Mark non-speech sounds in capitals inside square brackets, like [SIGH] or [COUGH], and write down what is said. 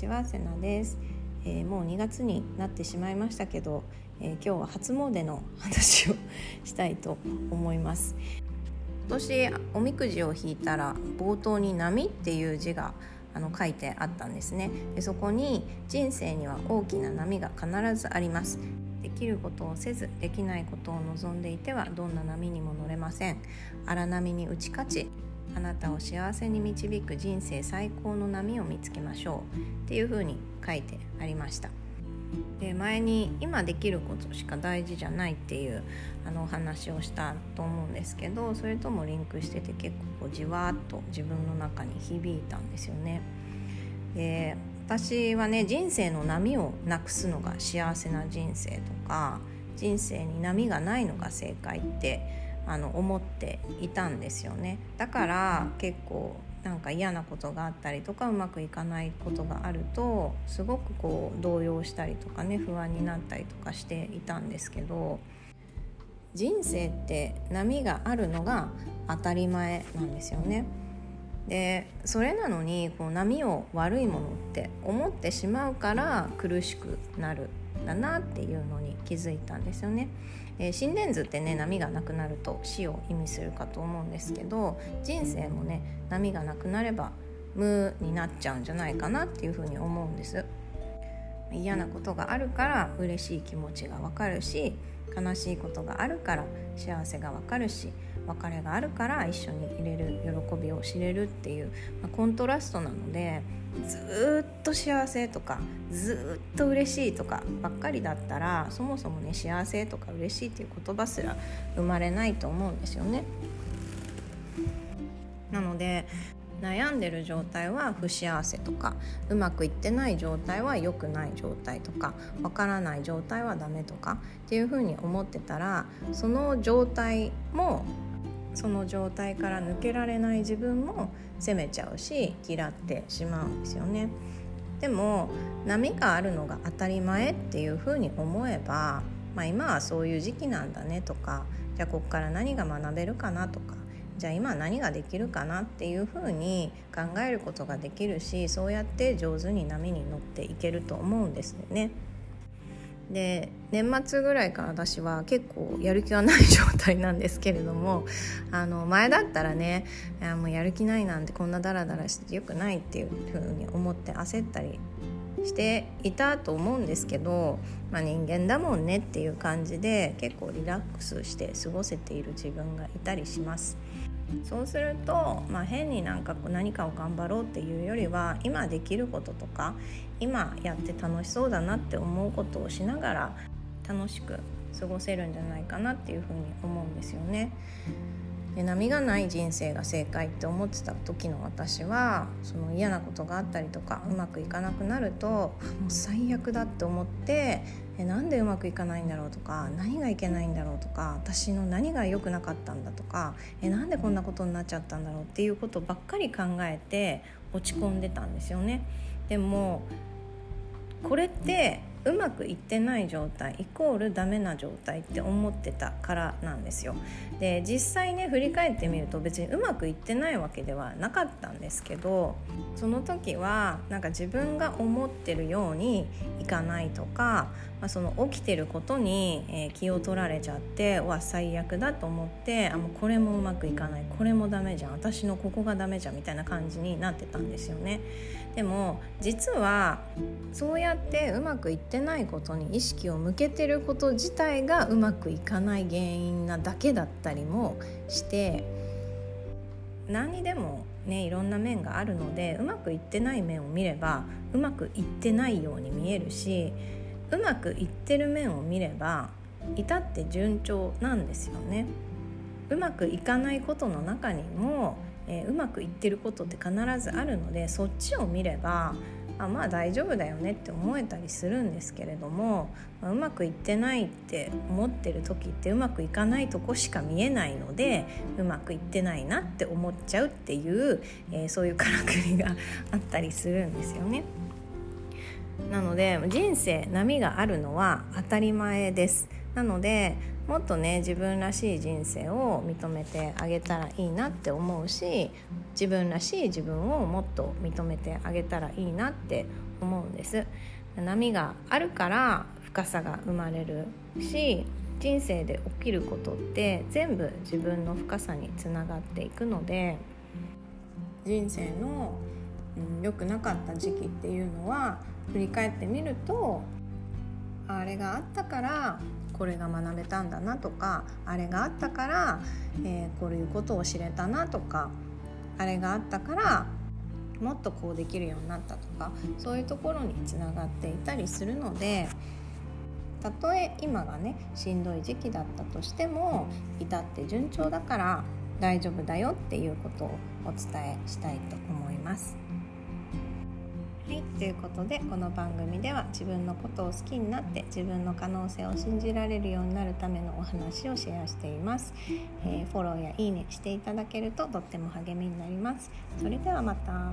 ちはセナです、えー、もう2月になってしまいましたけど、えー、今日は初詣の話を [LAUGHS] したいと思います。今年おみくじを引いたら冒頭に波っていう字があの書いてあったんですね。でそこに人生には大きな波が必ずあります。できることをせずできないことを望んでいてはどんな波にも乗れません。荒波に打ち勝ちあなたを幸せに導く人生最高の波を見つけましょうっていうふうに書いてありましたで前に今できることしか大事じゃないっていうあのお話をしたと思うんですけどそれともリンクしてて結構こうじわっと自分の中に響いたんですよね。で私はね人生の波をなくすのが幸せな人生とか人生に波がないのが正解ってあの思っていたんですよねだから結構なんか嫌なことがあったりとかうまくいかないことがあるとすごくこう動揺したりとかね不安になったりとかしていたんですけど人生って波があるのが当たり前なんですよね。でそれなのにこう波を悪いものって思ってしまうから苦しくなるだなっていうのに気づいたんですよね。えー、心電図ってね波がなくなると死を意味するかと思うんですけど人生もね波がなくなれば無になっちゃうんじゃないかなっていうふうに思うんです。嫌なことがあるから嬉しい気持ちがわかるし悲しいことがあるから幸せがわかるし別れがあるから一緒にいれる喜びを知れるっていう、まあ、コントラストなのでずっと幸せとかずっと嬉しいとかばっかりだったらそもそもね幸せとか嬉しいっていう言葉すら生まれないと思うんですよね。なので悩んでる状態は不幸せとかうまくいってない状態は良くない状態とかわからない状態はダメとかっていうふうに思ってたらその状態もその状態から抜けられない自分も責めちゃうし嫌ってしまうんですよね。でも波があるのが当たり前っていうふうに思えば、まあ、今はそういう時期なんだねとかじゃあここから何が学べるかなとかじゃあ今何ができるかなっていうふうに考えることができるしそうやって上手に波に乗っていけると思うんですよね。で年末ぐらいから私は結構やる気はない状態なんですけれども [LAUGHS] あの前だったらねもうやる気ないなんてこんなダラダラしてよくないっていうふうに思って焦ったりしていたと思うんですけど、まあ、人間だもんねっていう感じで結構リラックスして過ごせている自分がいたりします。そうすると、まあ、変になんか何かを頑張ろうっていうよりは今できることとか今やって楽しそうだなって思うことをしながら楽しく過ごせるんじゃないかなっていうふうに思うんですよね。で波がない人生が正解って思ってた時の私はその嫌なことがあったりとかうまくいかなくなるともう最悪だって思ってえなんでうまくいかないんだろう？とか何がいけないんだろう？とか私の何が良くなかったんだ？とかえなんでこんなことになっちゃったんだろう？っていうことばっかり考えて落ち込んでたんですよね。でもこれってうまくいってない状態イコールダメな状態って思ってたからなんですよ。で実際ね振り返ってみると別にうまくいってないわけではなかったんですけどその時はなんか自分が思ってるようにいかないとか、まあ、その起きてることに、気を取られちゃってわ最悪だと思ってあもうこれもうまくいかないこれもダメじゃん私のここがダメじゃんみたいな感じになってたんですよね。でも実はそうやってうまくいってってないことに意識を向けてること自体がうまくいかない原因なだけだったりもして何にでもねいろんな面があるのでうまくいってない面を見ればうまくいってないように見えるしうまくいってる面を見れば至って順調なんですよね。うまくいかないことの中にも、えー、うまくいってることって必ずあるのでそっちを見ればあまあ大丈夫だよねって思えたりするんですけれども、まあ、うまくいってないって思ってる時ってうまくいかないとこしか見えないのでうまくいってないなって思っちゃうっていう、えー、そういうからくりがあったりするんですよね。なので人生波があるのは当たり前です。なのでもっとね自分らしい人生を認めてあげたらいいなって思うし自分らしい自分をもっと認めてあげたらいいなって思うんです。波があるから深さが生まれるし人生で起きることって全部自分の深さにつながっていくので人生の良、うん、くなかった時期っていうのは振り返ってみるとあれがあったからこれが学べたんだなとかあれがあったから、えー、こういうことを知れたなとかあれがあったからもっとこうできるようになったとかそういうところにつながっていたりするのでたとえ今がねしんどい時期だったとしても至って順調だから大丈夫だよっていうことをお伝えしたいと思います。はい、ということでこの番組では自分のことを好きになって自分の可能性を信じられるようになるためのお話をシェアしています、えー、フォローやいいねしていただけるととっても励みになります。それではまた。